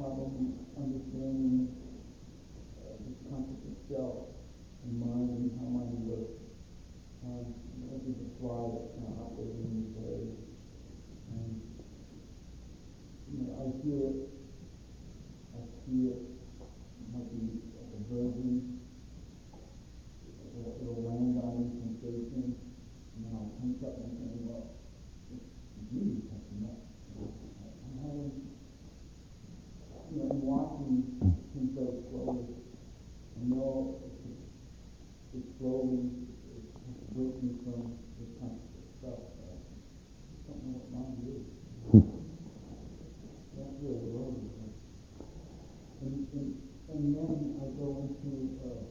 problem understanding uh, this concept of self and mind and how mind works. Um, I think the fly that's kind of operating in these ways. And, you know, I hear it, I see it, it might be like a virgin, it'll, it'll land on me sensation, and then I'll tense up and think, well, it's you tensing up. I'm having, you know, I'm watching him so slowly. I know it's, it's slowly it's breaking from this concept of self. I don't know what mind is. That's really lonely. And, and, and then I go into uh,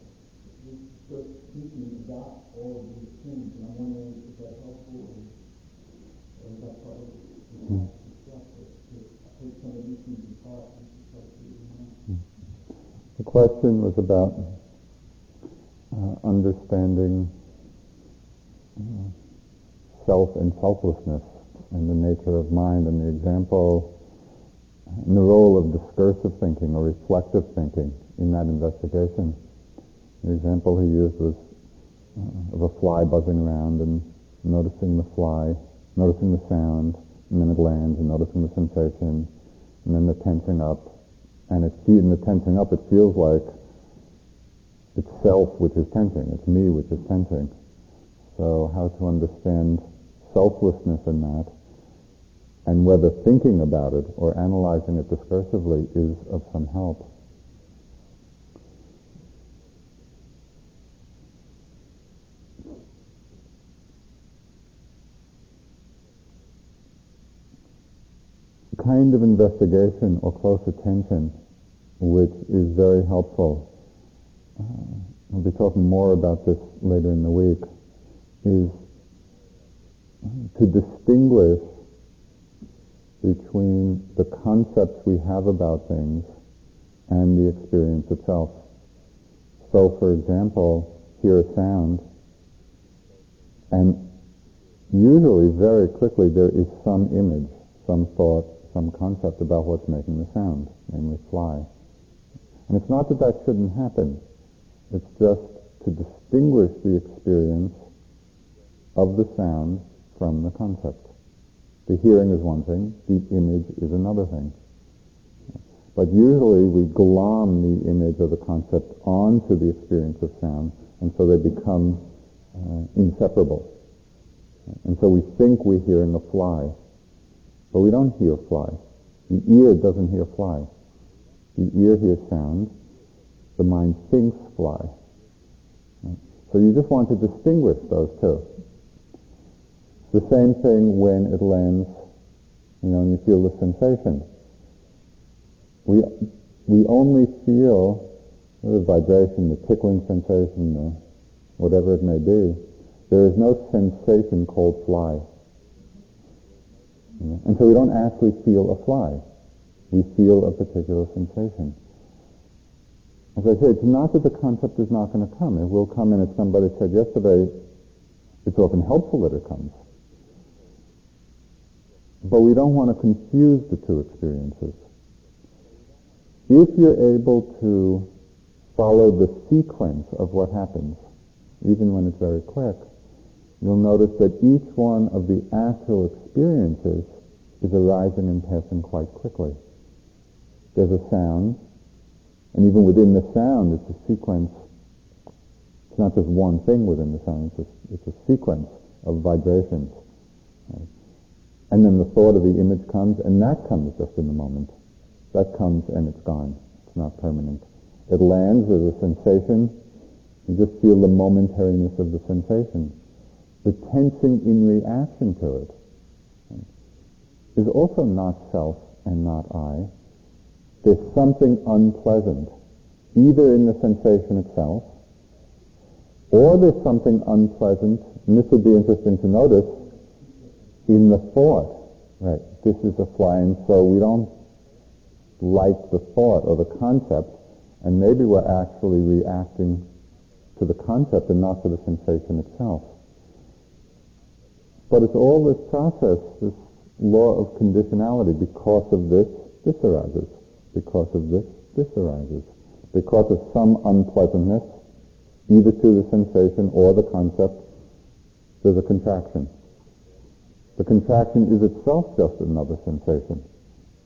this start thinking about all of these things, and I'm wondering if that's helpful or, or is that part of the stuff to, to take some of these things apart and to try to figure them out. The question was about uh, understanding uh, self and selflessness and the nature of mind and the example and the role of discursive thinking or reflective thinking in that investigation. The example he used was uh, of a fly buzzing around and noticing the fly, noticing the sound, and then it lands and noticing the sensation, and then the tensing up. And it's in the tensing up, it feels like it's self which is tensing, it's me which is tensing. So how to understand selflessness in that and whether thinking about it or analyzing it discursively is of some help. Kind of investigation or close attention which is very helpful. Uh, I'll be talking more about this later in the week, is to distinguish between the concepts we have about things and the experience itself. So, for example, hear a sound, and usually very quickly there is some image, some thought, some concept about what's making the sound, namely fly. And it's not that that shouldn't happen. It's just to distinguish the experience of the sound from the concept. The hearing is one thing, the image is another thing. But usually we glom the image of the concept onto the experience of sound, and so they become uh, inseparable. And so we think we're hearing a fly, but we don't hear fly. The ear doesn't hear fly. The ear hears sound. The mind thinks fly. So you just want to distinguish those two. The same thing when it lands, you know, and you feel the sensation. We, we only feel the vibration, the tickling sensation, the whatever it may be. There is no sensation called fly. And so we don't actually feel a fly. We feel a particular sensation. As I say, it's not that the concept is not going to come. It will come, and as somebody said yesterday, it's often helpful that it comes. But we don't want to confuse the two experiences. If you're able to follow the sequence of what happens, even when it's very quick, you'll notice that each one of the actual experiences is arising and passing quite quickly. There's a sound, and even within the sound, it's a sequence. It's not just one thing within the sound, it's a, it's a sequence of vibrations. Right? And then the thought of the image comes, and that comes just in a moment. That comes and it's gone. It's not permanent. It lands, there's a sensation. You just feel the momentariness of the sensation. The tensing in reaction to it is also not self and not I. There's something unpleasant, either in the sensation itself, or there's something unpleasant, and this would be interesting to notice, in the thought, right, this is a fly, and so we don't like the thought or the concept, and maybe we're actually reacting to the concept and not to the sensation itself. But it's all this process, this law of conditionality. Because of this, this arises. because of this, this arises. Because of some unpleasantness, either to the sensation or the concept, there's a contraction. The contraction is itself just another sensation,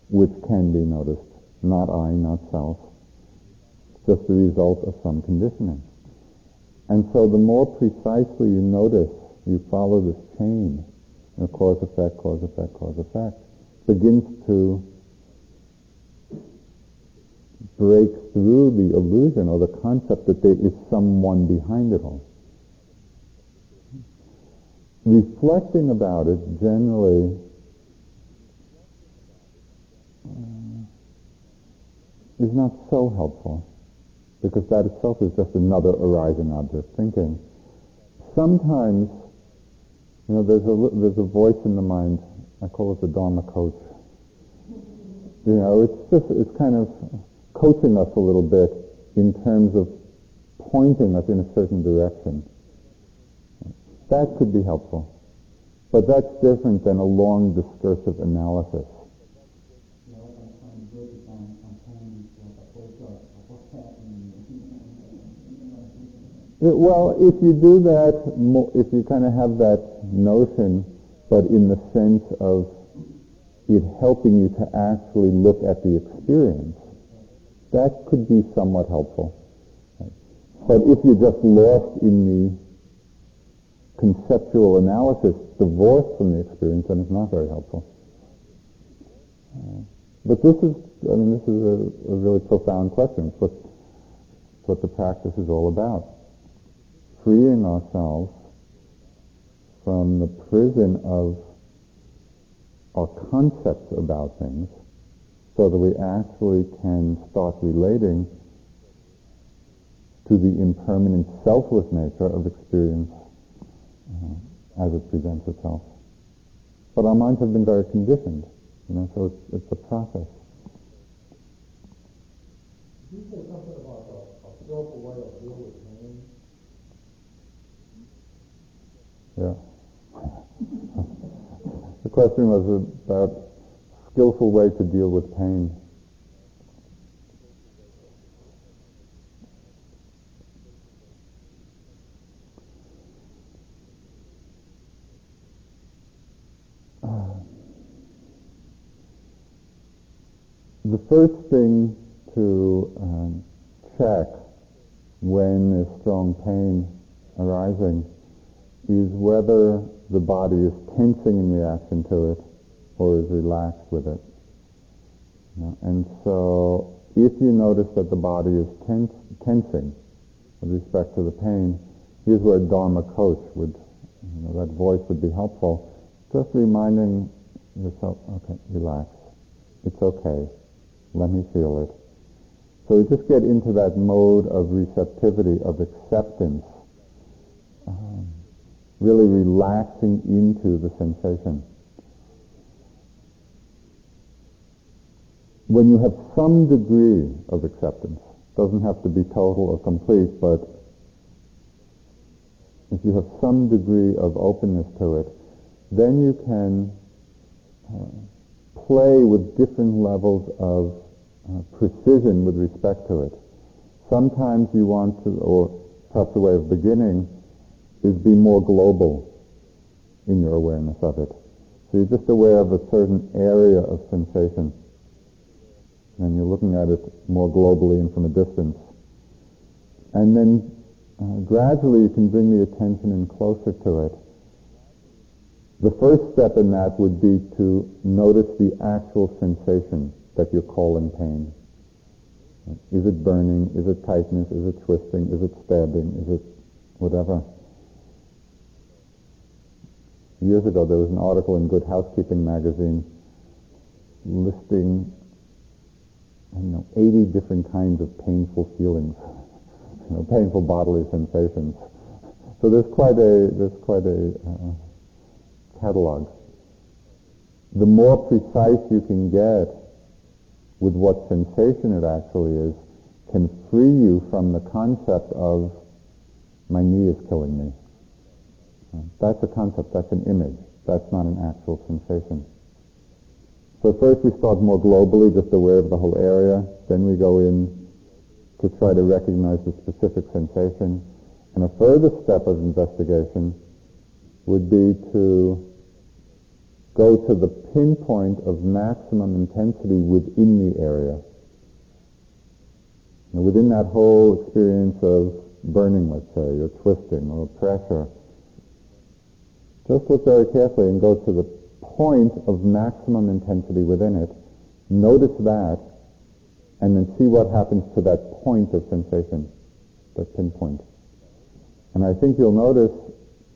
which can be noticed. Not I, not self. Just the result of some conditioning. And so the more precisely you notice, you follow this chain, know, cause, effect, cause, effect, cause, effect, begins to break through the illusion or the concept that there is someone behind it all. Reflecting about it generally is not so helpful because that itself is just another arising object thinking. Sometimes, you know, there's a, there's a voice in the mind, I call it the Dharma coach. You know, it's just, it's kind of coaching us a little bit in terms of pointing us in a certain direction. That could be helpful. But that's different than a long discursive analysis. Well, if you do that, if you kind of have that notion, but in the sense of it helping you to actually look at the experience, that could be somewhat helpful. But if you're just lost in the conceptual analysis, divorced from the experience, then it's not very helpful. But this is, I mean, this is a, a really profound question. It's what, it's what the practice is all about freeing ourselves from the prison of our concepts about things so that we actually can start relating to the impermanent selfless nature of experience uh, as it presents itself. But our minds have been very conditioned, you know, so it's, it's a process. you say something about a, a skillful way of dealing with pain? Yeah. The question was about skillful way to deal with pain. the first thing to um, check when there's strong pain arising is whether the body is tensing in reaction to it or is relaxed with it. And so if you notice that the body is tense, tensing with respect to the pain, here's where Dharma coach would, you know, that voice would be helpful. Just reminding yourself, okay, relax. It's okay. Let me feel it. So you just get into that mode of receptivity, of acceptance. Um, really relaxing into the sensation. When you have some degree of acceptance, doesn't have to be total or complete, but if you have some degree of openness to it, then you can uh, play with different levels of uh, precision with respect to it. Sometimes you want to, or perhaps a way of beginning, is be more global in your awareness of it. So you're just aware of a certain area of sensation, and you're looking at it more globally and from a distance. And then uh, gradually you can bring the attention in closer to it. The first step in that would be to notice the actual sensation that you're calling pain. Is it burning? Is it tightness? Is it twisting? Is it stabbing? Is it whatever? Years ago there was an article in Good Housekeeping magazine listing, I don't know, 80 different kinds of painful feelings, you know, painful bodily sensations. So there's quite a, there's quite a uh, catalog. The more precise you can get with what sensation it actually is, can free you from the concept of my knee is killing me. That's a concept, that's an image. That's not an actual sensation. So first we start more globally, just aware of the whole area. Then we go in to try to recognize the specific sensation. And a further step of investigation would be to go to the pinpoint of maximum intensity within the area. And within that whole experience of burning, let's say, or twisting, or pressure, just look very carefully and go to the point of maximum intensity within it, notice that, and then see what happens to that point of sensation, that pinpoint. And I think you'll notice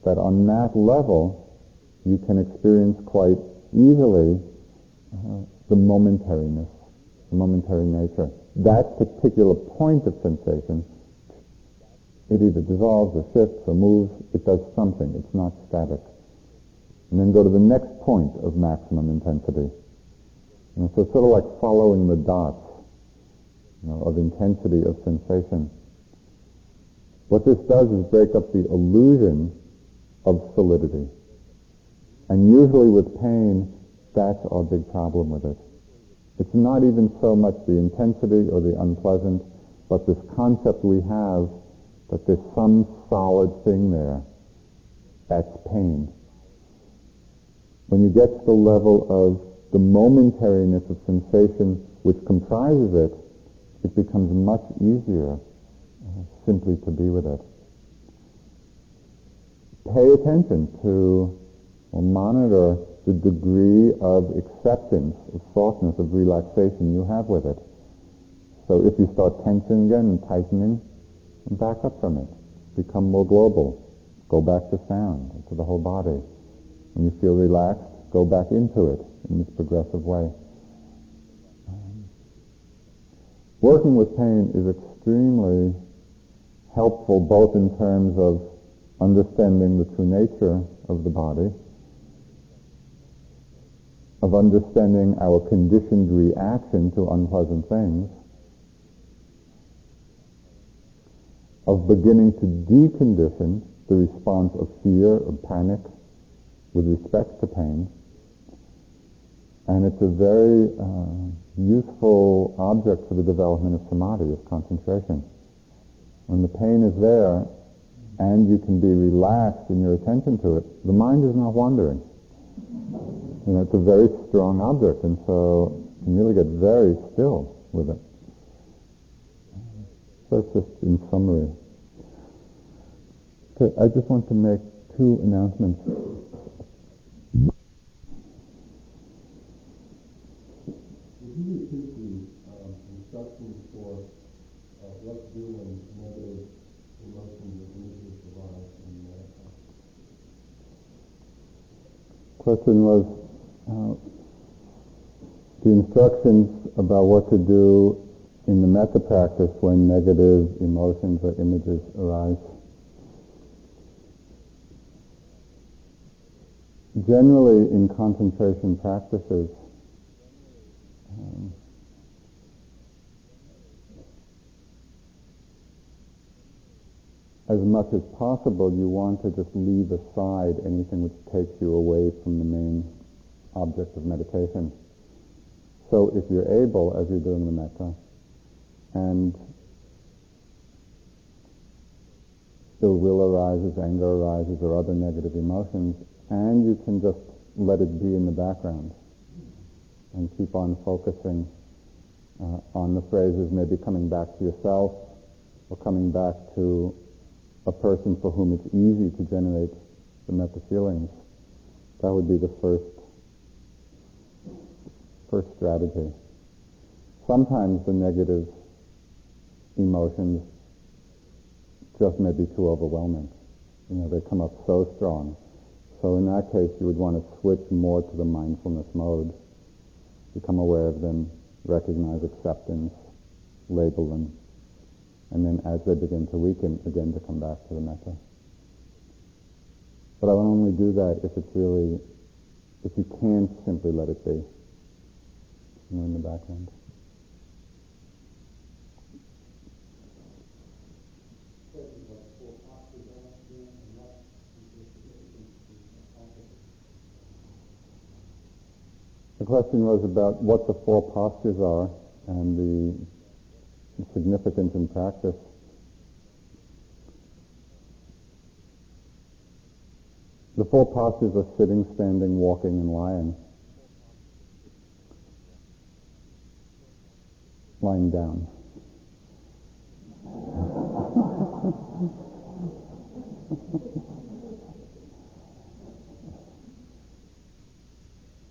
that on that level, you can experience quite easily uh, the momentariness, the momentary nature. That particular point of sensation, it either dissolves or shifts or moves, it does something, it's not static and then go to the next point of maximum intensity. And so it's sort of like following the dots you know, of intensity of sensation. What this does is break up the illusion of solidity. And usually with pain, that's our big problem with it. It's not even so much the intensity or the unpleasant, but this concept we have that there's some solid thing there. That's pain. When you get to the level of the momentariness of sensation which comprises it, it becomes much easier uh, simply to be with it. Pay attention to or monitor the degree of acceptance, of softness, of relaxation you have with it. So if you start tensing again and tightening, back up from it. Become more global. Go back to sound, to the whole body. When you feel relaxed, go back into it in this progressive way. working with pain is extremely helpful both in terms of understanding the true nature of the body, of understanding our conditioned reaction to unpleasant things, of beginning to decondition the response of fear or panic with respect to pain. And it's a very uh, useful object for the development of samadhi, of concentration. When the pain is there and you can be relaxed in your attention to it, the mind is not wandering. You know, it's a very strong object, and so you can really get very still with it. So it's just in summary. I just want to make two announcements. Question was uh, the instructions about what to do in the metta practice when negative emotions or images arise. Generally, in concentration practices, um, as much as possible, you want to just leave aside anything which takes you away from the main object of meditation. So if you're able, as you're doing the metta, and ill will arises, anger arises, or other negative emotions, and you can just let it be in the background and keep on focusing uh, on the phrases, maybe coming back to yourself or coming back to a person for whom it's easy to generate the metta feelings. That would be the first first strategy. Sometimes the negative emotions just may be too overwhelming. You know, they come up so strong. So in that case, you would want to switch more to the mindfulness mode. Become aware of them, recognize acceptance, label them, and then as they begin to weaken, again to come back to the metta. But I will only do that if it's really, if you can't simply let it be, you know, in the background. The question was about what the four postures are and the significance in practice. The four postures are sitting, standing, walking, and lying. Lying down.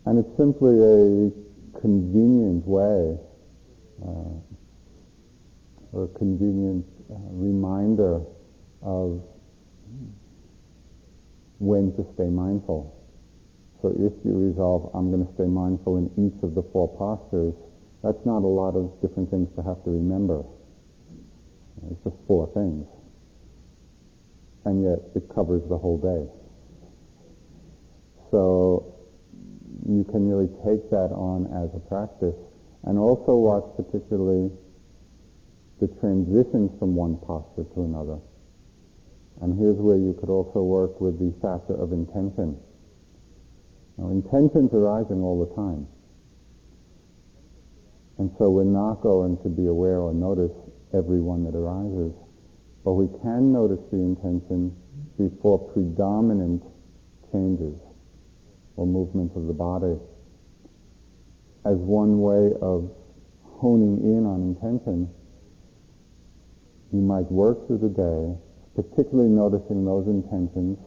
and it's simply a convenient way, uh, or a convenient uh, reminder of when to stay mindful. So if you resolve, I'm going to stay mindful in each of the four postures, that's not a lot of different things to have to remember. It's just four things. And yet it covers the whole day. So you can really take that on as a practice and also watch particularly the transitions from one posture to another. And here's where you could also work with the factor of intention. Now, intention's arising all the time. And so we're not going to be aware or notice every one that arises. But we can notice the intention before predominant changes or movements of the body as one way of honing in on intention. You might work through the day particularly noticing those intentions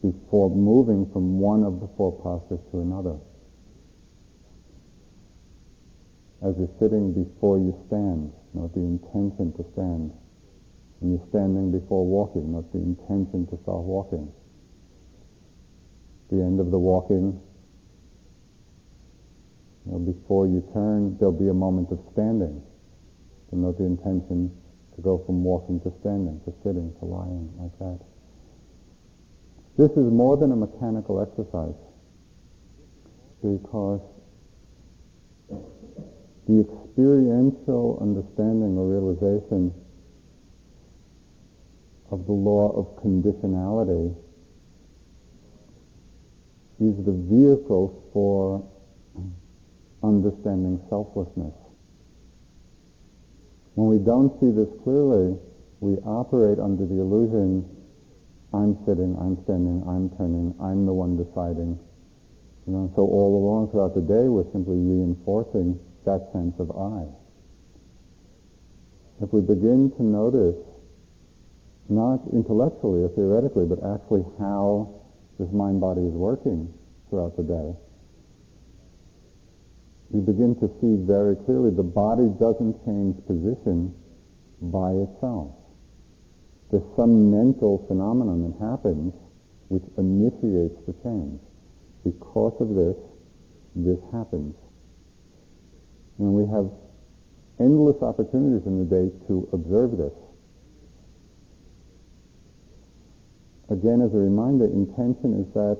before moving from one of the four postures to another. As you're sitting before you stand, note the intention to stand. When you're standing before walking, note the intention to start walking. The end of the walking, you know, before you turn, there'll be a moment of standing. So note the intention to go from walking to standing, to sitting, to lying, like that. This is more than a mechanical exercise because the experiential understanding or realization of the law of conditionality is the vehicle for understanding selflessness. When we don't see this clearly, we operate under the illusion, I'm sitting, I'm standing, I'm turning, I'm the one deciding. You know, so all along throughout the day, we're simply reinforcing that sense of I. If we begin to notice, not intellectually or theoretically, but actually how this mind-body is working throughout the day, you begin to see very clearly the body doesn't change position by itself. There's some mental phenomenon that happens which initiates the change. Because of this, this happens. And we have endless opportunities in the day to observe this. Again, as a reminder, intention is that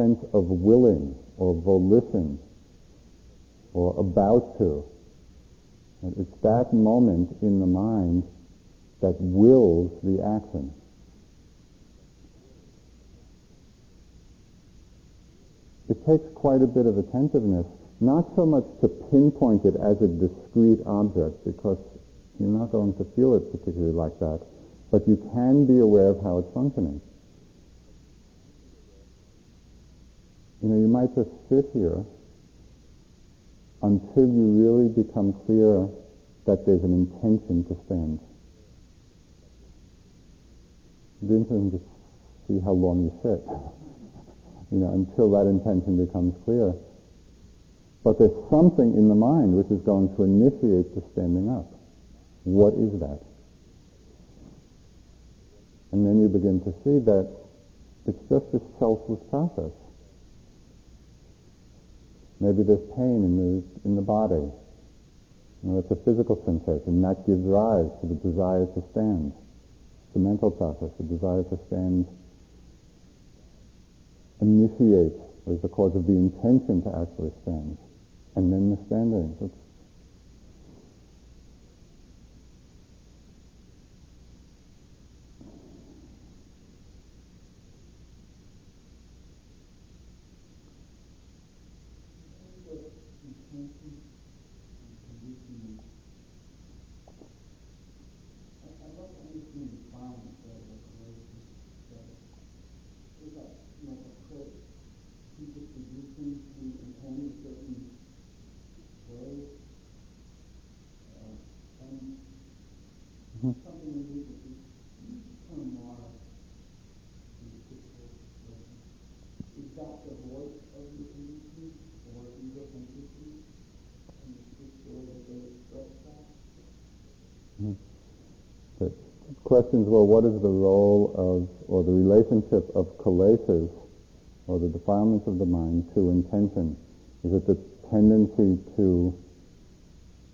sense of willing or volition or about to. It's that moment in the mind that wills the action. It takes quite a bit of attentiveness, not so much to pinpoint it as a discrete object, because you're not going to feel it particularly like that, but you can be aware of how it's functioning. You know, you might just sit here until you really become clear that there's an intention to stand. Be interesting to see how long you sit, you know, until that intention becomes clear. But there's something in the mind which is going to initiate the standing up. What is that? And then you begin to see that it's just a selfless process. Maybe there's pain in the, in the body. You know, it's a physical sensation. That gives rise to the desire to stand. A mental process. The desire to stand initiates, is the cause of the intention to actually stand. And then the standing. It's intention and conditioning. I, I'd love to understand the balance of the relation together. Is that like a pre- predisposition to intend a certain way? Uh, and Mhm. something that we could term Mara in the typical version. Is that the voice of the condition or ego entity? And is this the way that they express that? The questions were, what is the role of, or the relationship of kilesas, or the defilements of the mind, to intention? Is it the tendency to,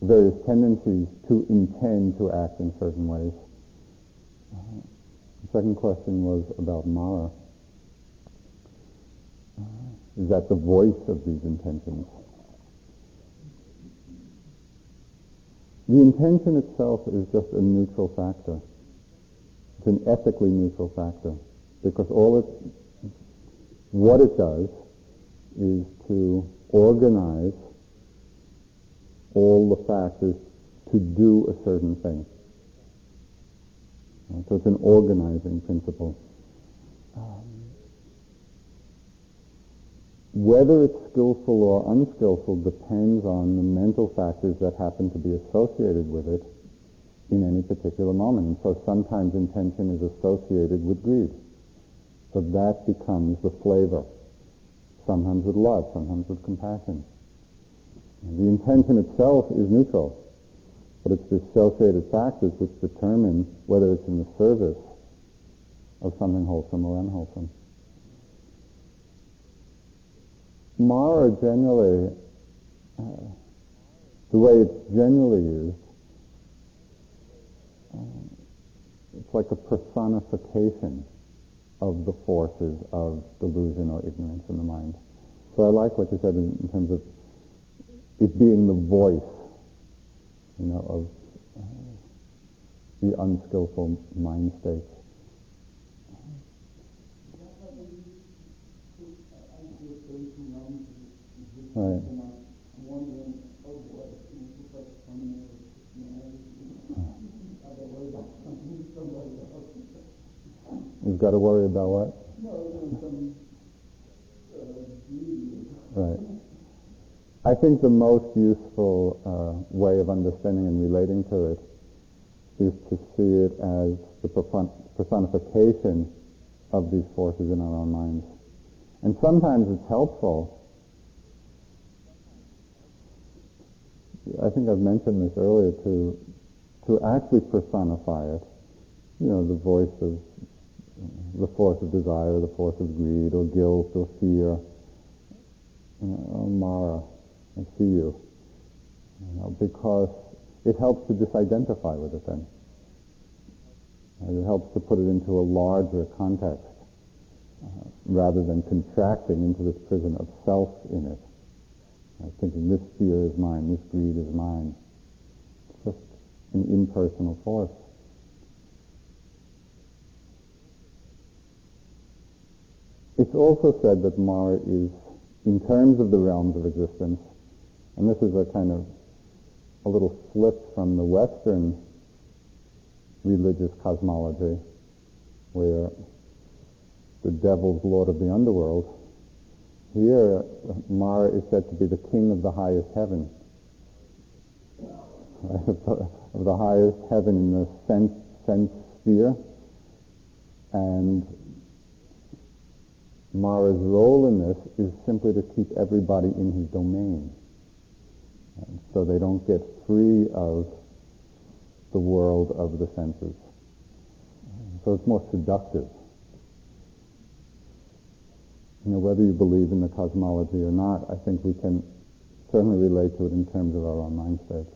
various tendencies to intend to act in certain ways? The second question was about Mara. Is that the voice of these intentions? The intention itself is just a neutral factor. It's an ethically neutral factor because all it, what it does is to organize all the factors to do a certain thing. Uh, So it's an organizing principle. Um, whether it's skillful or unskillful depends on the mental factors that happen to be associated with it in any particular moment. And so sometimes intention is associated with greed. So that becomes the flavor. Sometimes with love, sometimes with compassion. The intention itself is neutral, but it's the associated factors which determine whether it's in the service of something wholesome or unwholesome. Mara generally, uh, the way it's generally used, it's like a personification of the forces of delusion or ignorance in the mind. So I like what you said in, in terms of it being the voice, you know, of uh, the unskillful mind states. Is that how they use this idea of those who realms of existence? Right. And I'm I'm wondering, oh boy, it looks like terminator personality. Are they worried about something somebody else? You've got to worry about what? Right. I think the most useful uh, way of understanding and relating to it is to see it as the personification of these forces in our own minds. And sometimes it's helpful. I think I've mentioned this earlier to to actually personify it. You know, the voice of the force of desire, the force of greed, or guilt, or fear. Know, oh, Mara, I see you. you know, because it helps to disidentify with it then. It helps to put it into a larger context uh, rather than contracting into this prison of self in it. Uh, thinking this fear is mine, this greed is mine. It's just an impersonal force. It's also said that Mara is, in terms of the realms of existence, and this is a kind of a little slip from the Western religious cosmology, where the devil's lord of the underworld. Here, Mara is said to be the king of the highest heaven, of the highest heaven in the sense, sense sphere, and Mara's role in this is simply to keep everybody in his domain. And so they don't get free of the world of the senses. So it's more seductive. You know, whether you believe in the cosmology or not, I think we can certainly relate to it in terms of our own mind states.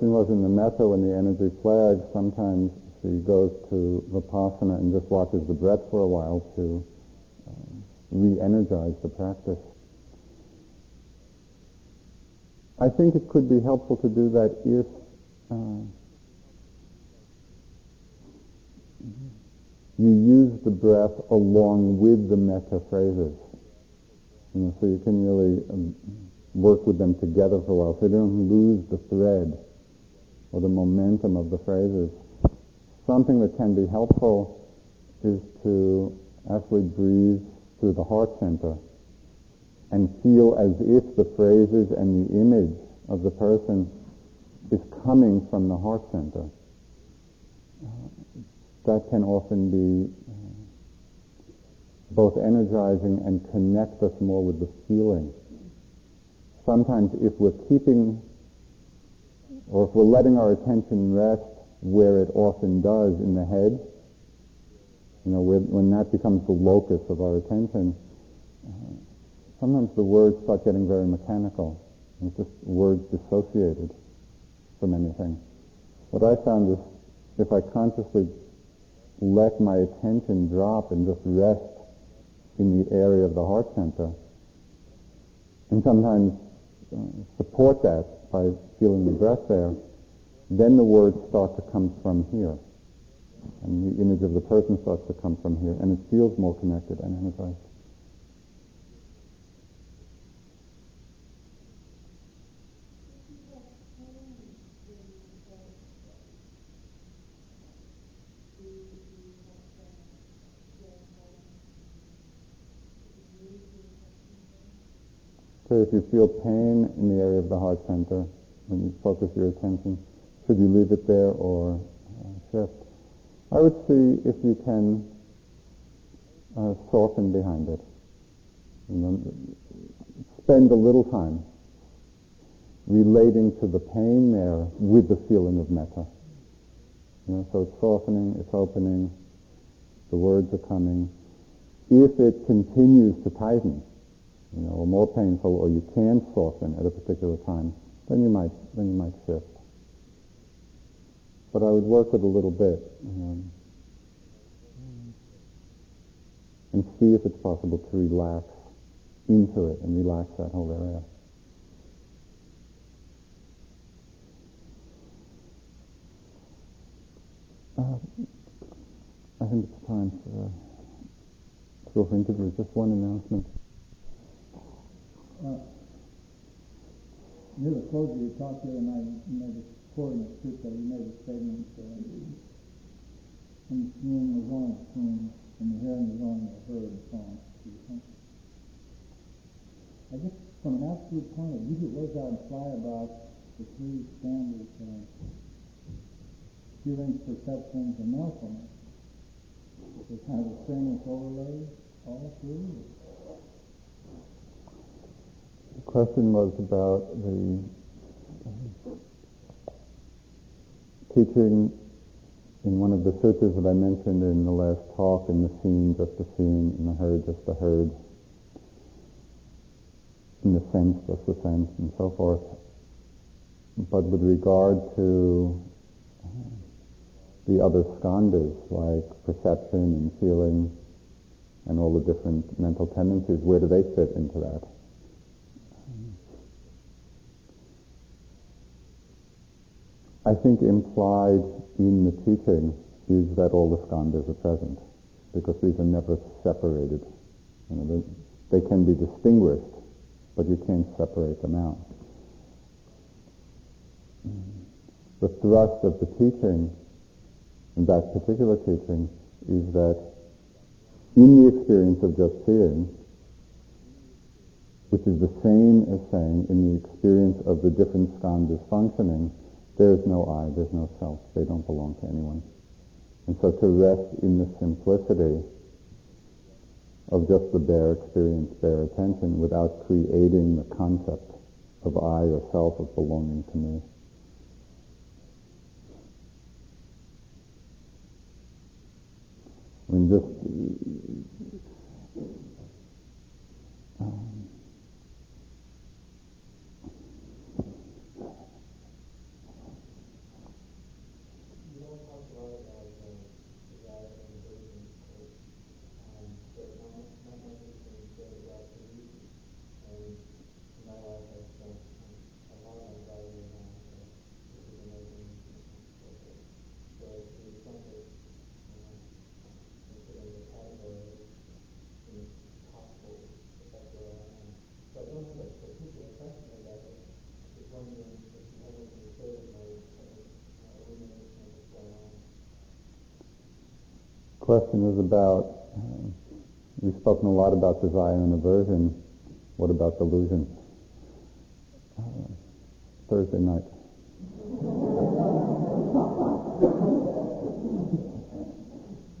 Question was in the metta when the energy flags, sometimes she goes to Vipassana and just watches the breath for a while to uh, re-energize the practice. I think it could be helpful to do that if uh, you use the breath along with the metta phrases. You know, so you can really um, work with them together for a while, so you don't lose the thread or the momentum of the phrases. Something that can be helpful is to actually breathe through the heart center and feel as if the phrases and the image of the person is coming from the heart center. That can often be uh, both energizing and connect us more with the feeling. Sometimes if we're keeping or if we're letting our attention rest where it often does in the head, you know, when that becomes the locus of our attention, sometimes the words start getting very mechanical. It's just words dissociated from anything. What I found is if I consciously let my attention drop and just rest in the area of the heart center, and sometimes support that by feeling the breath there, then the words start to come from here. And the image of the person starts to come from here, and it feels more connected and energized. So if you feel pain in the area of the heart center, when you focus your attention, should you leave it there or uh, shift? I would see if you can uh, soften behind it. Know, spend a little time relating to the pain there with the feeling of metta. You know, so it's softening, it's opening, the words are coming. If it continues to tighten, you know, or more painful, or you can soften at a particular time, then you might then you might shift. But I would work with a little bit um, and see if it's possible to relax into it and relax that whole area. Uh, I think it's time for, uh, to go for interviews. Just one announcement. Uh, the close of your talk the other night, you made a quoting a sutta, you made a statement uh, when the seeing was only seen and the hearing was only heard and so on. I guess from an absolute point of view, what does that imply about the three skandhas of feelings, perceptions, and mindfulness? Is kind of the same overlay all three? The question was about the uh, teaching in one of the sutras that I mentioned in the last talk, in the seen, just the seen, in the heard, just the heard, in the sense, just the sense, and so forth. But with regard to uh, the other skandhas, like perception and feeling, and all the different mental tendencies, where do they fit into that? I think implied in the teaching is that all the skandhas are present, because these are never separated. You know, they, they can be distinguished, but you can't separate them out. The thrust of the teaching, that particular teaching, is that in the experience of just seeing, which is the same as saying in the experience of the different skandhas functioning, there is no I, there's no self. They don't belong to anyone. And so to rest in the simplicity of just the bare experience, bare attention, without creating the concept of I or self of belonging to me. I mean, just um, question is about, um, we've spoken a lot about desire and aversion. What about delusion? Uh, Thursday night.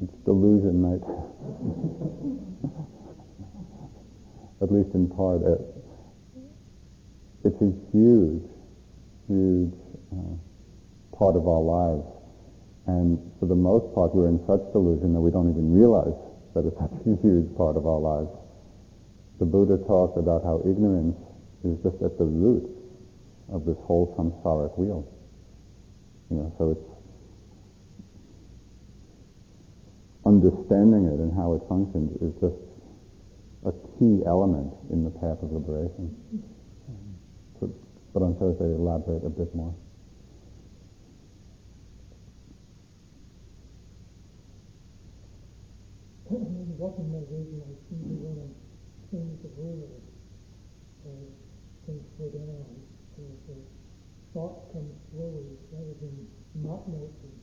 it's delusion night. At least in part. It, it's a huge, huge uh, part of our lives. We're in such delusion that we don't even realize that it's such a huge part of our lives. The Buddha talked about how ignorance is just at the root of this whole samsaric wheel. You know, so it's understanding it and how it functions is just a key element in the path of liberation. So, but on Thursday, elaborate a bit more. in walking meditation, I seem to want to change the rules or things slow down. So the thought comes slowly rather than not noticing,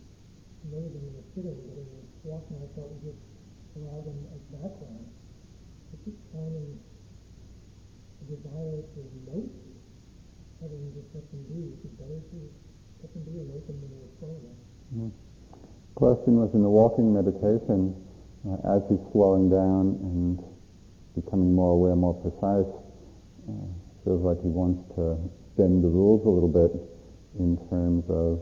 know them in the sitting, in the walking I thought we just allow them as background. I keep finding a desire to note rather than just let them be. It better to let them be and them when they're? Mm-hmm. Question was in the walking meditation, uh, as he's slowing down and becoming more aware, more precise, uh, feels like he wants to bend the rules a little bit in terms of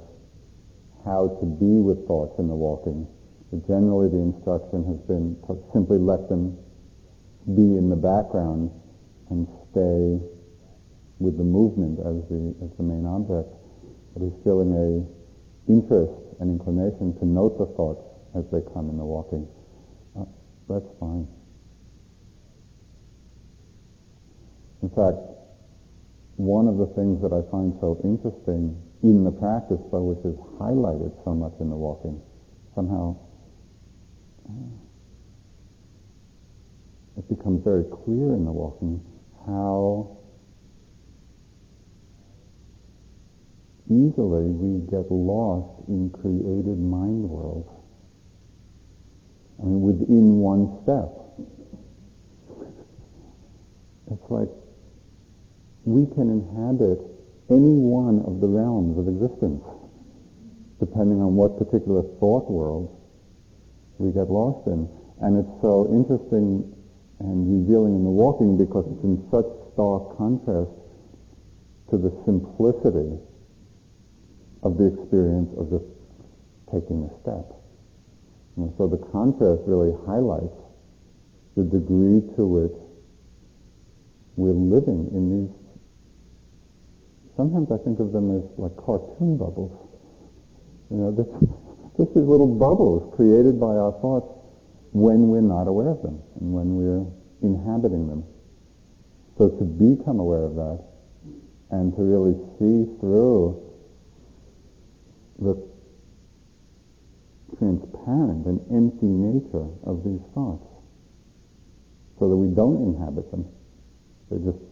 how to be with thoughts in the walking. Generally the instruction has been to simply let them be in the background and stay with the movement as the, as the main object. But he's feeling a interest and inclination to note the thoughts as they come in the walking. Uh, that's fine. In fact, one of the things that I find so interesting in the practice, though, which is highlighted so much in the walking, somehow it becomes very clear in the walking how easily we get lost in created mind worlds. I mean, within one step. It's like we can inhabit any one of the realms of existence, depending on what particular thought world we get lost in. And it's so interesting and revealing in the walking because it's in such stark contrast to the simplicity of the experience of just taking a step. And so the contrast really highlights the degree to which we're living in these, sometimes I think of them as like cartoon bubbles. You know, this, just these little bubbles created by our thoughts when we're not aware of them and when we're inhabiting them. So to become aware of that and to really see through the transparent and empty nature of these thoughts so that we don't inhabit them. They're just,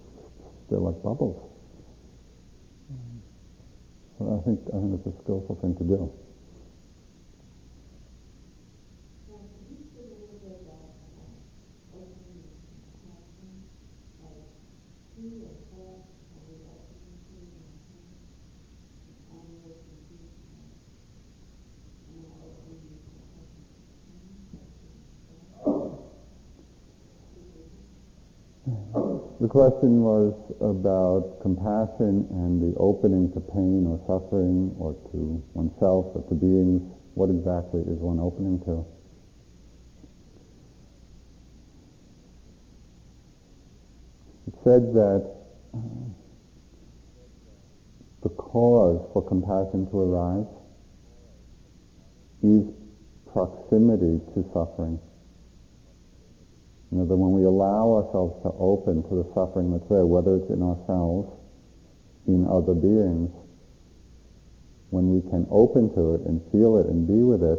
they're like bubbles. I think, I think it's a skillful thing to do. The question was about compassion and the opening to pain or suffering or to oneself or to beings. What exactly is one opening to? It said that the cause for compassion to arise is proximity to suffering. You know, that when we allow ourselves to open to the suffering that's there, whether it's in ourselves, in other beings, when we can open to it and feel it and be with it,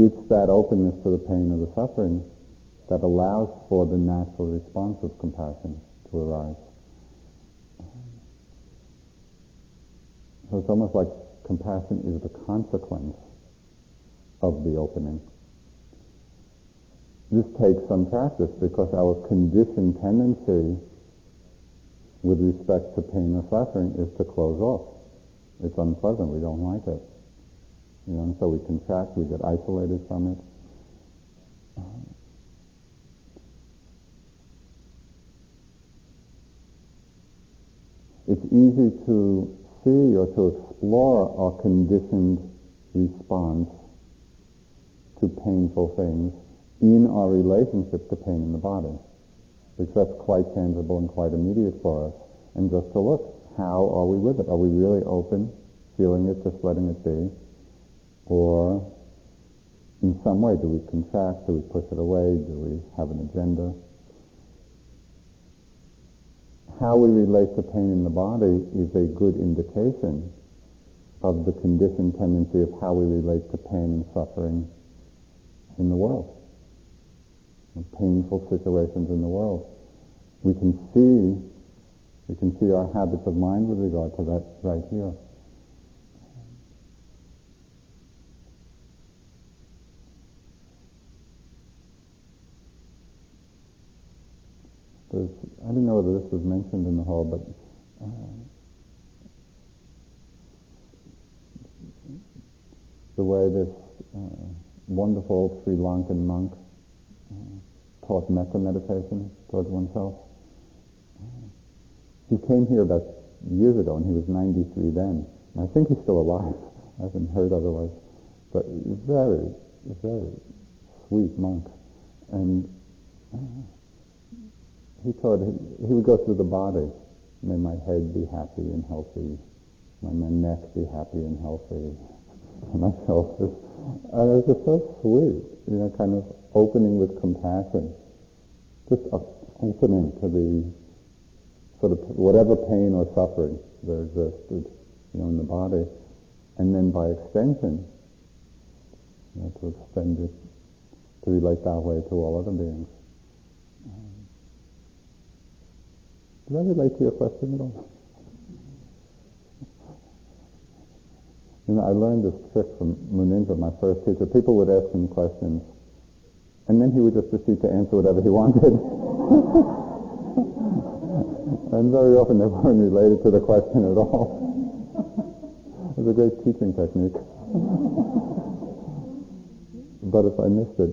it's that openness to the pain or the suffering that allows for the natural response of compassion to arise. So it's almost like compassion is the consequence of the opening. This takes some practice because our conditioned tendency with respect to pain or suffering is to close off. It's unpleasant. We don't like it. You know, and so we contract, we get isolated from it. It's easy to see or to explore our conditioned response to painful things in our relationship to pain in the body. Because that's quite tangible and quite immediate for us. And just to look, how are we with it? Are we really open, feeling it, just letting it be? Or in some way, do we contract? Do we push it away? Do we have an agenda? How we relate to pain in the body is a good indication of the conditioned tendency of how we relate to pain and suffering in the world. Painful situations in the world. We can see, we can see our habits of mind with regard to that right here. There's, I don't know whether this was mentioned in the hall, but uh, the way this uh, wonderful Sri Lankan monk taught metta meditation towards oneself. He came here about years ago, and he was 93 then. And I think he's still alive. I haven't heard otherwise. But very, very sweet monk. And uh, he taught, he would go through the body. May my head be happy and healthy. May my neck be happy and healthy. My shoulders. And it was just so sweet, you know, kind of opening with compassion. Just opening to the sort of whatever pain or suffering there existed, you know, in the body. And then by extension, you know, to extend it, to relate that way to all other beings. Um, Did I relate to your question at all? You know, I learned this trick from Munindra, my first teacher. People would ask him questions, and then he would just proceed to answer whatever he wanted. and very often they weren't related to the question at all. it was a great teaching technique. but if I missed it,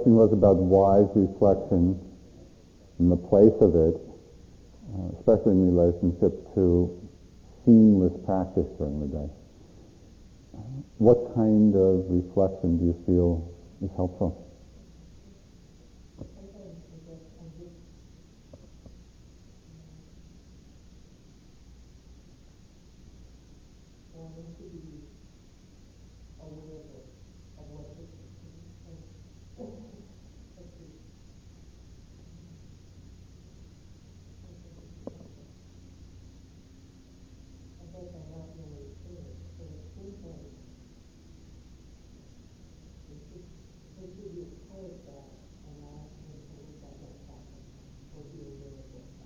question was about wise reflection and the place of it, uh, especially in relationship to seamless practice during the day. What kind of reflection do you feel is helpful?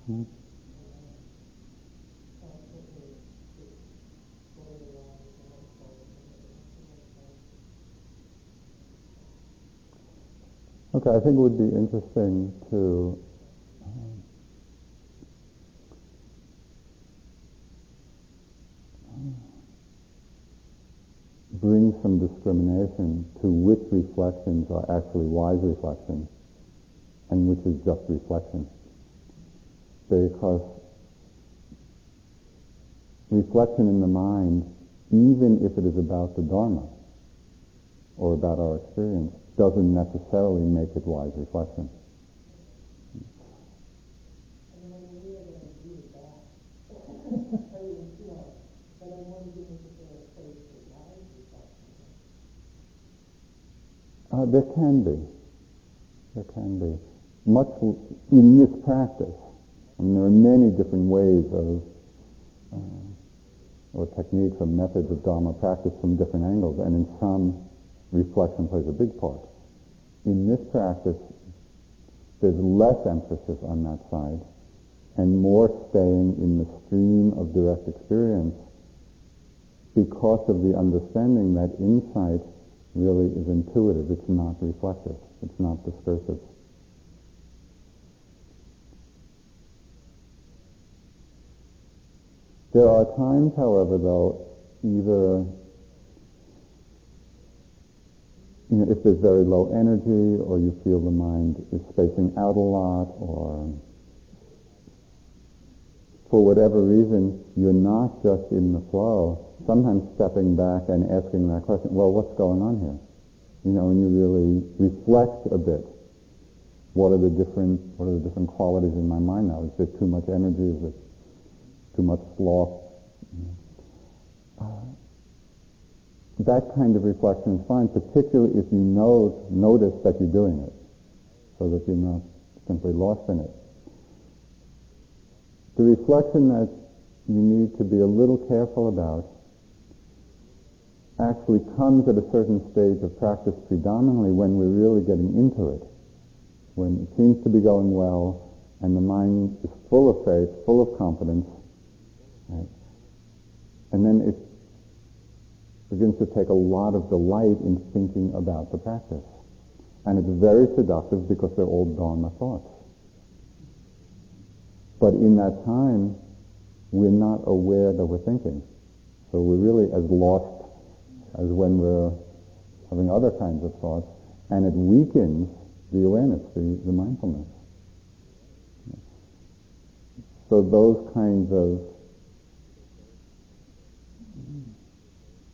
Okay, I think it would be interesting to um, bring some discrimination to which reflections are actually wise reflections and which is just reflection. Because reflection in the mind, even if it is about the Dharma or about our experience, doesn't necessarily make it wise reflection. Uh, there can be. There can be. Much in this practice. I mean, there are many different ways of uh, or techniques or methods of Dharma practice from different angles, and in some, reflection plays a big part. In this practice, there's less emphasis on that side and more staying in the stream of direct experience because of the understanding that insight really is intuitive. It's not reflective. It's not discursive. There are times, however, though, either you know, if there's very low energy or you feel the mind is spacing out a lot or for whatever reason you're not just in the flow, sometimes stepping back and asking that question, well, what's going on here? You know, and you really reflect a bit. What are the different, what are the different qualities in my mind now? Is there too much energy? Is it too much sloth. That kind of reflection is fine, particularly if you know, notice that you're doing it, so that you're not simply lost in it. The reflection that you need to be a little careful about actually comes at a certain stage of practice predominantly when we're really getting into it, when it seems to be going well and the mind is full of faith, full of confidence? And then it begins to take a lot of delight in thinking about the practice. And it's very seductive because they're all Dharma thoughts. But in that time, we're not aware that we're thinking. So we're really as lost as when we're having other kinds of thoughts. And it weakens the awareness, the, the mindfulness. So those kinds of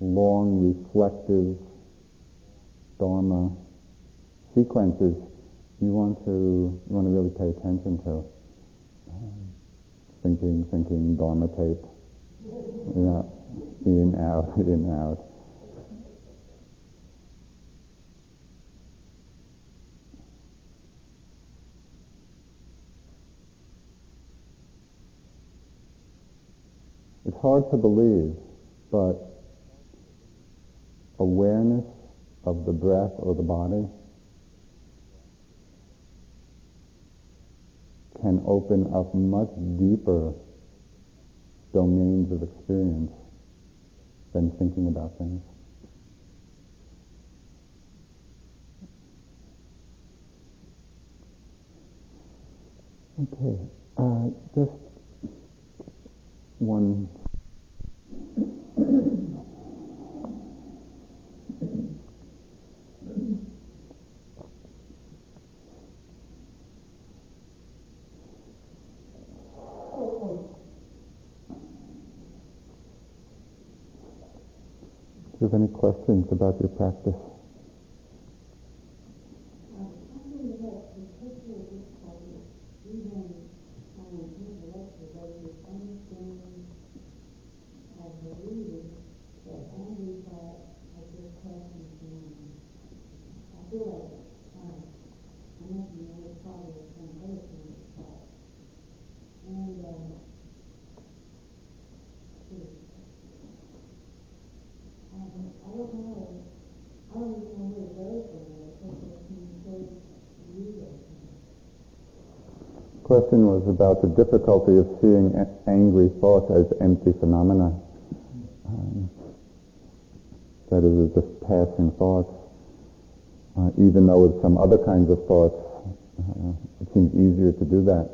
long reflective Dharma sequences you want to you want to really pay attention to. Um, thinking, thinking, Dharma tape. Yeah, in, out, in, out. It's hard to believe, but awareness of the breath or the body can open up much deeper domains of experience than thinking about things. Okay, uh, just one any questions about your practice? About the difficulty of seeing angry thoughts as empty phenomena. Um, that is, just passing thoughts. Uh, even though with some other kinds of thoughts, uh, it seems easier to do that.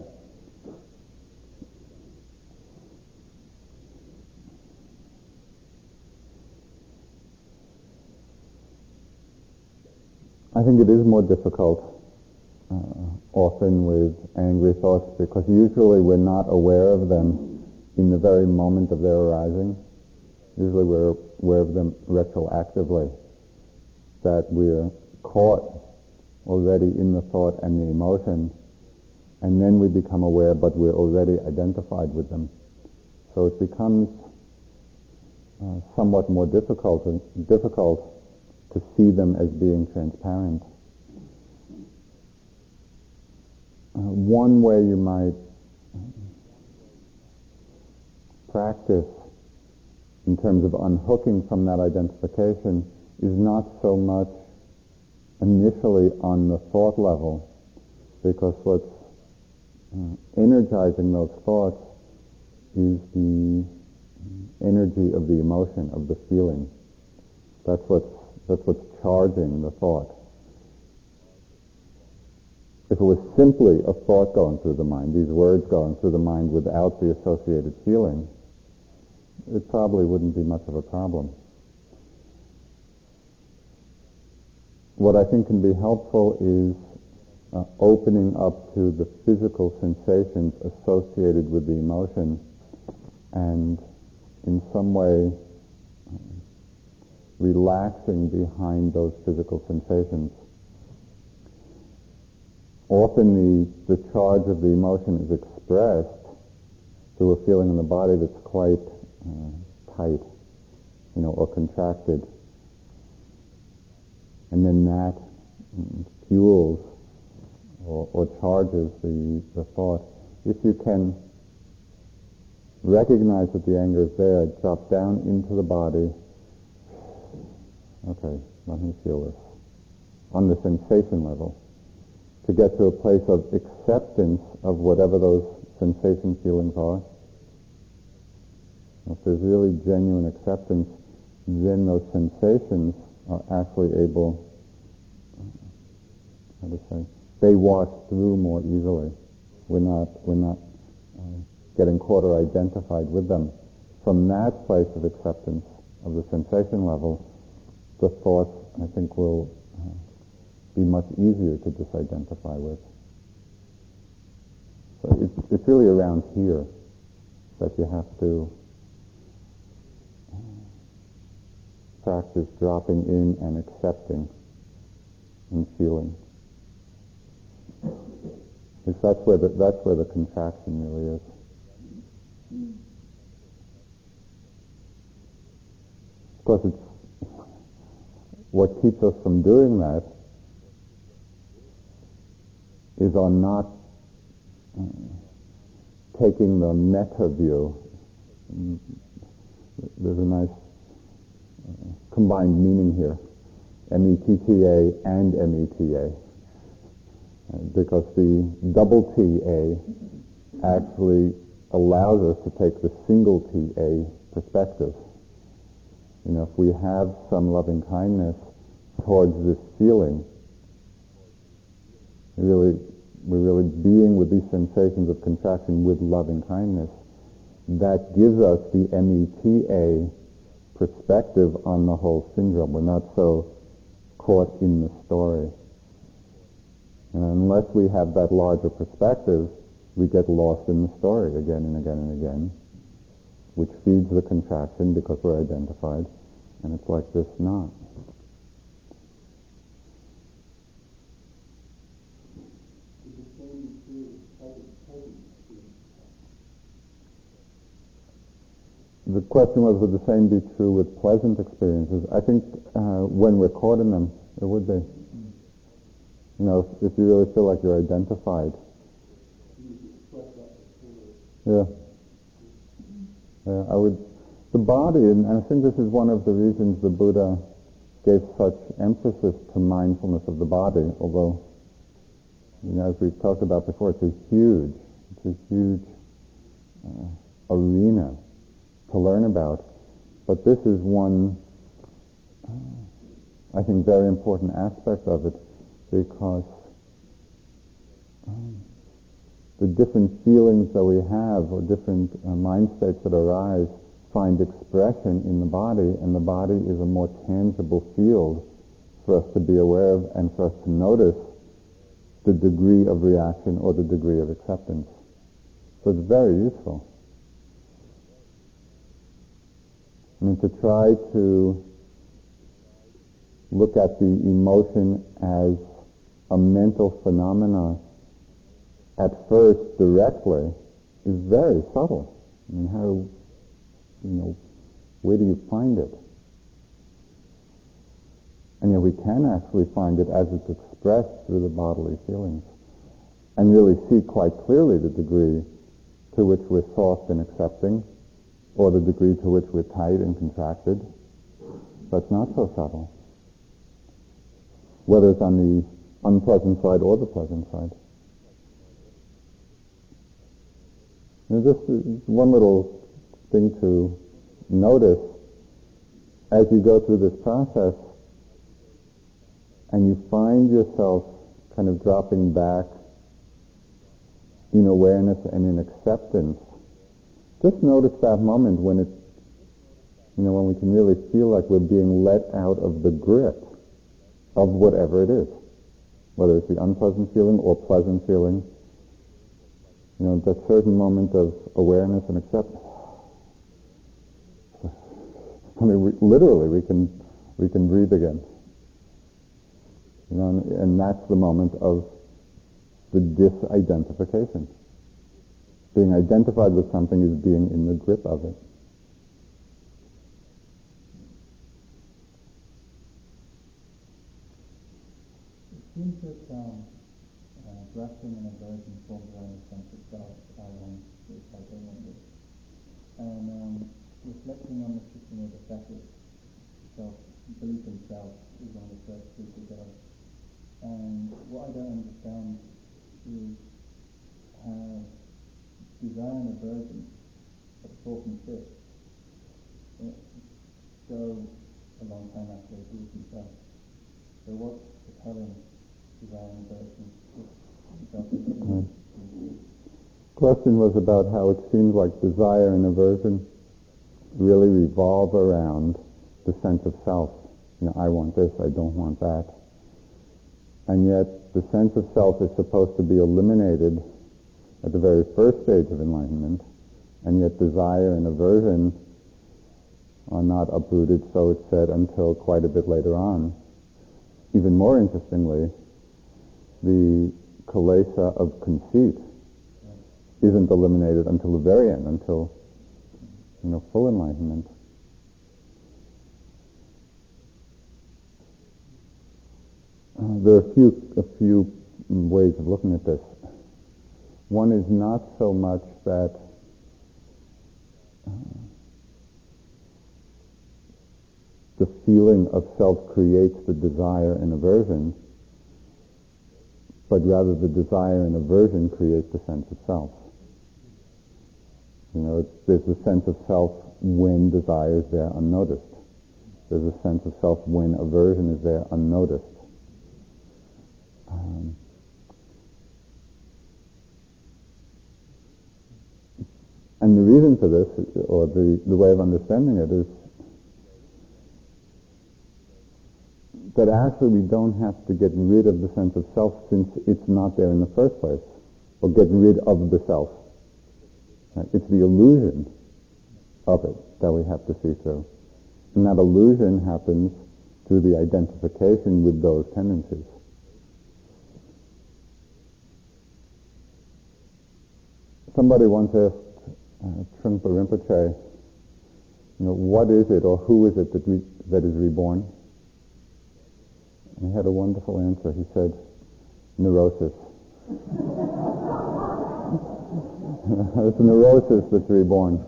I think it is more difficult often with angry thoughts because usually we're not aware of them in the very moment of their arising. Usually we're aware of them retroactively, that we're caught already in the thought and the emotion, and then we become aware, but we're already identified with them. So it becomes uh, somewhat more difficult, difficult to see them as being transparent. Uh, one way you might practice in terms of unhooking from that identification is not so much initially on the thought level, because what's uh, energizing those thoughts is the energy of the emotion, of the feeling. That's what's, that's what's charging the thought. If it was simply a thought going through the mind, these words going through the mind without the associated feeling, it probably wouldn't be much of a problem. What I think can be helpful is uh, opening up to the physical sensations associated with the emotion and in some way relaxing behind those physical sensations. Often the, the charge of the emotion is expressed through a feeling in the body that's quite uh, tight, you know, or contracted. And then that mm, fuels or, or charges the, the thought. If you can recognize that the anger is there, drop down into the body. Okay, let me feel this. On the sensation level. To get to a place of acceptance of whatever those sensation feelings are. If there's really genuine acceptance, then those sensations are actually able, how to say, they wash through more easily. We're not, we're not uh, getting caught or identified with them. From that place of acceptance of the sensation level, the thoughts, I think, will be much easier to disidentify with. So it's, it's really around here that you have to uh, practice dropping in and accepting and feeling. Because that's where the, that's where the contraction really is. Of course, it's what keeps us from doing that is on not uh, taking the meta view. There's a nice combined meaning here, M-E-T-T-A and M-E-T-A. Because the double T-A actually allows us to take the single T-A perspective. You know, if we have some loving kindness towards this feeling, really, we're really being with these sensations of contraction with loving kindness, that gives us the M-E-T-A perspective on the whole syndrome. We're not so caught in the story. And unless we have that larger perspective, we get lost in the story again and again and again, which feeds the contraction because we're identified, and it's like this not. The question was, would the same be true with pleasant experiences? I think uh, when we're caught in them, it would be. You know, if, if you really feel like you're identified. Yeah. Yeah, I would. The body, and I think this is one of the reasons the Buddha gave such emphasis to mindfulness of the body, although, you know, as we've talked about before, it's a huge, it's a huge uh, arena to learn about. But this is one, I think, very important aspect of it because um, the different feelings that we have or different uh, mind states that arise find expression in the body, and the body is a more tangible field for us to be aware of and for us to notice the degree of reaction or the degree of acceptance. So it's very useful. I mean, to try to look at the emotion as a mental phenomena at first directly is very subtle. I mean, how, you know, where do you find it? And yet we can actually find it as it's expressed through the bodily feelings and really see quite clearly the degree to which we're soft and accepting or the degree to which we're tight and contracted. That's not so subtle. Whether it's on the unpleasant side or the pleasant side. And just one little thing to notice as you go through this process and you find yourself kind of dropping back in awareness and in acceptance, just notice that moment when it's, you know, when we can really feel like we're being let out of the grip of whatever it is, whether it's the unpleasant feeling or pleasant feeling. You know, that certain moment of awareness and acceptance. I mean, we, literally, we can we can breathe again. You know, and, and that's the moment of the disidentification. Being identified with something is being in the grip of it. It seems that um, uh, grasping and aversion forms the sense of self, I want this, I don't want this. And um, reflecting on the system of the Catholic self, belief in self is one of the first two to go. And what I don't understand is how desire and aversion of fourth and fifth go a long time after they do themselves. So what's propelling desire and aversion? Right. Question was about how it seems like desire and aversion really revolve around the sense of self. You know, I want this, I don't want that. And yet the sense of self is supposed to be eliminated at the very first stage of enlightenment, and yet desire and aversion are not uprooted, so it's said, until quite a bit later on. Even more interestingly, the kilesa of conceit isn't eliminated until the very end, until you know full enlightenment. Uh, there are a few a few ways of looking at this. One is not so much that uh, the feeling of self creates the desire and aversion, but rather the desire and aversion create the sense of self. You know, there's a sense of self when desire is there unnoticed. There's a sense of self when aversion is there unnoticed. Um, and the reason for this, or the, the way of understanding it, is that actually we don't have to get rid of the sense of self since it's not there in the first place, or get rid of the self. It's the illusion of it that we have to see through. And that illusion happens through the identification with those tendencies. Somebody once asked uh, Trungpa Rinpoche, you know, what is it or who is it that, re- that is reborn? And he had a wonderful answer. He said, neurosis. it's neurosis that's reborn.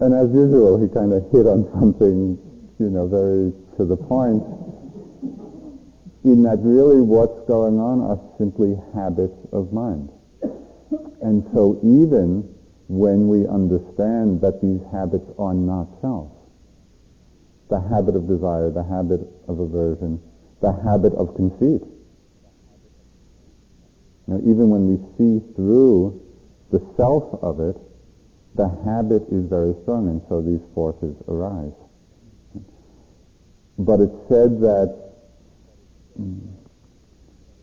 and as usual, he kind of hit on something, you know, very to the point, in that really what's going on are simply habits of mind. And so even when we understand that these habits are not self, the habit of desire, the habit of aversion, the habit of conceit. Now, even when we see through the self of it, the habit is very strong, and so these forces arise. But it's said that mm,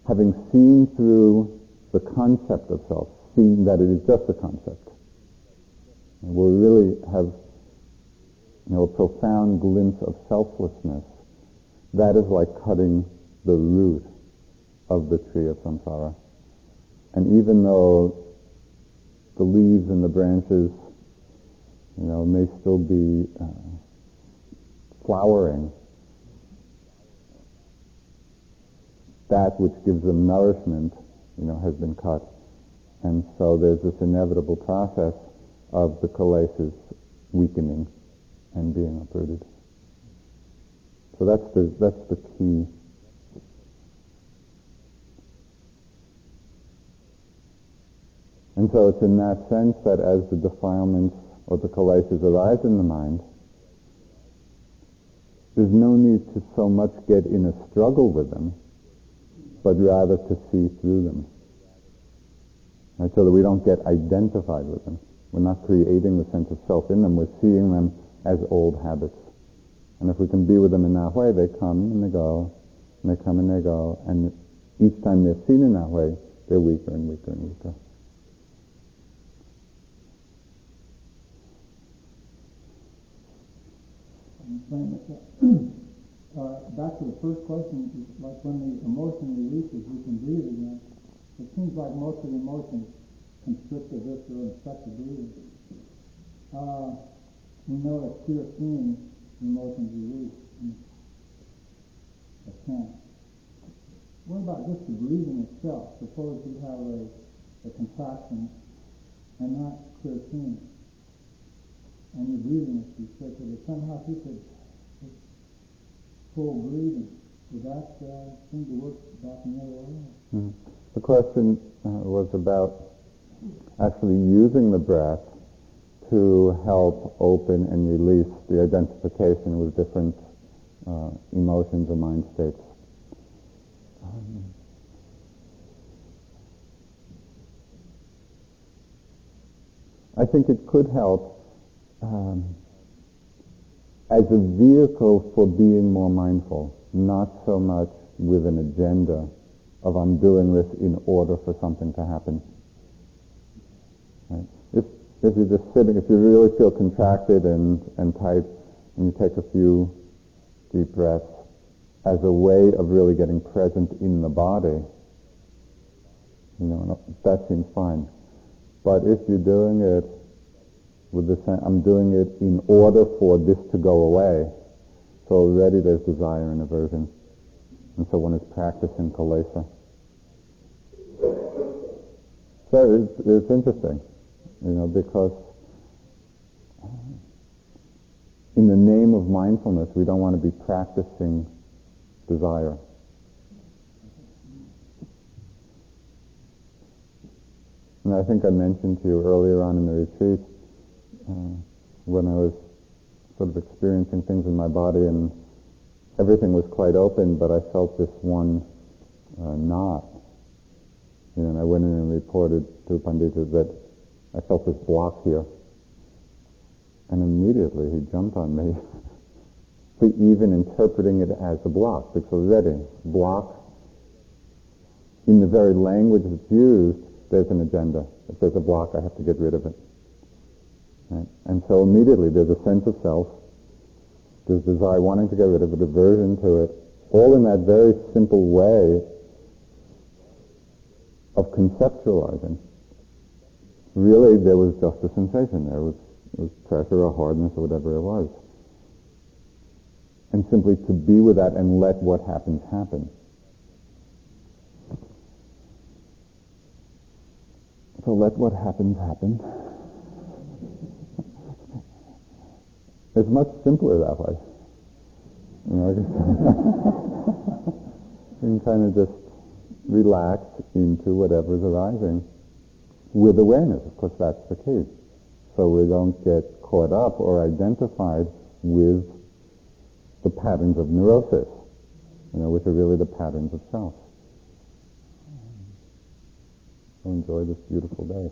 having seen through the concept of self, seeing that it is just a concept, we really have you know, a profound glimpse of selflessness, that is like cutting the root of the tree of samsara. And even though the leaves and the branches, you know, may still be uh, flowering, that which gives them nourishment, you know, has been cut. And so there's this inevitable process of the kilesas weakening and being uprooted. So that's the, that's the key. And so it's in that sense that as the defilements or the kilesas arise in the mind, there's no need to so much get in a struggle with them, but rather to see through them. Right? So that we don't get identified with them. We're not creating the sense of self in them. We're seeing them as old habits. And if we can be with them in that way, they come and they go, and they come and they go, and each time they're seen in that way, they're weaker and weaker and weaker. uh, back to the first question, like when the emotion releases, we can breathe again. It seems like most of the emotions constrict the viscera and affect the breathing. Uh, we know that clear seeing emotions release a chance. What about just the breathing itself? Suppose you have a, a contraction and not clear seeing and your breathing is restricted, if somehow he could full breathing, would that uh, seem to work back in the other way? Mm-hmm. The question uh, was about actually using the breath to help open and release the identification with different uh, emotions or mind states. Um, I think it could help um, as a vehicle for being more mindful, not so much with an agenda of I'm doing this in order for something to happen. Right? If, if you're just sitting, if you really feel contracted and, and tight, and you take a few deep breaths as a way of really getting present in the body, you know, that seems fine. But if you're doing it with the sense, I'm doing it in order for this to go away. So already there's desire and aversion. And so one is practicing kilesa. So it's, it's interesting, you know, because in the name of mindfulness, we don't want to be practicing desire. And I think I mentioned to you earlier on in the retreat uh, when I was sort of experiencing things in my body and everything was quite open, but I felt this one uh, knot. You know, and I went in and reported to Pandita that I felt this block here. And immediately he jumped on me even interpreting it as a block, because already block, in the very language that's used, there's an agenda. If there's a block, I have to get rid of it. Right? And so immediately there's a sense of self, there's desire wanting to get rid of it, aversion to it, all in that very simple way of conceptualizing. Really, there was just a sensation. There was, was pressure or hardness or whatever it was. And simply to be with that and let what happens happen. So let what happens happen. It's much simpler that way. You know, you can kind of just relax into whatever is arising with awareness. Of course, that's the key. So we don't get caught up or identified with the patterns of neurosis, you know, which are really the patterns of self. So enjoy this beautiful day.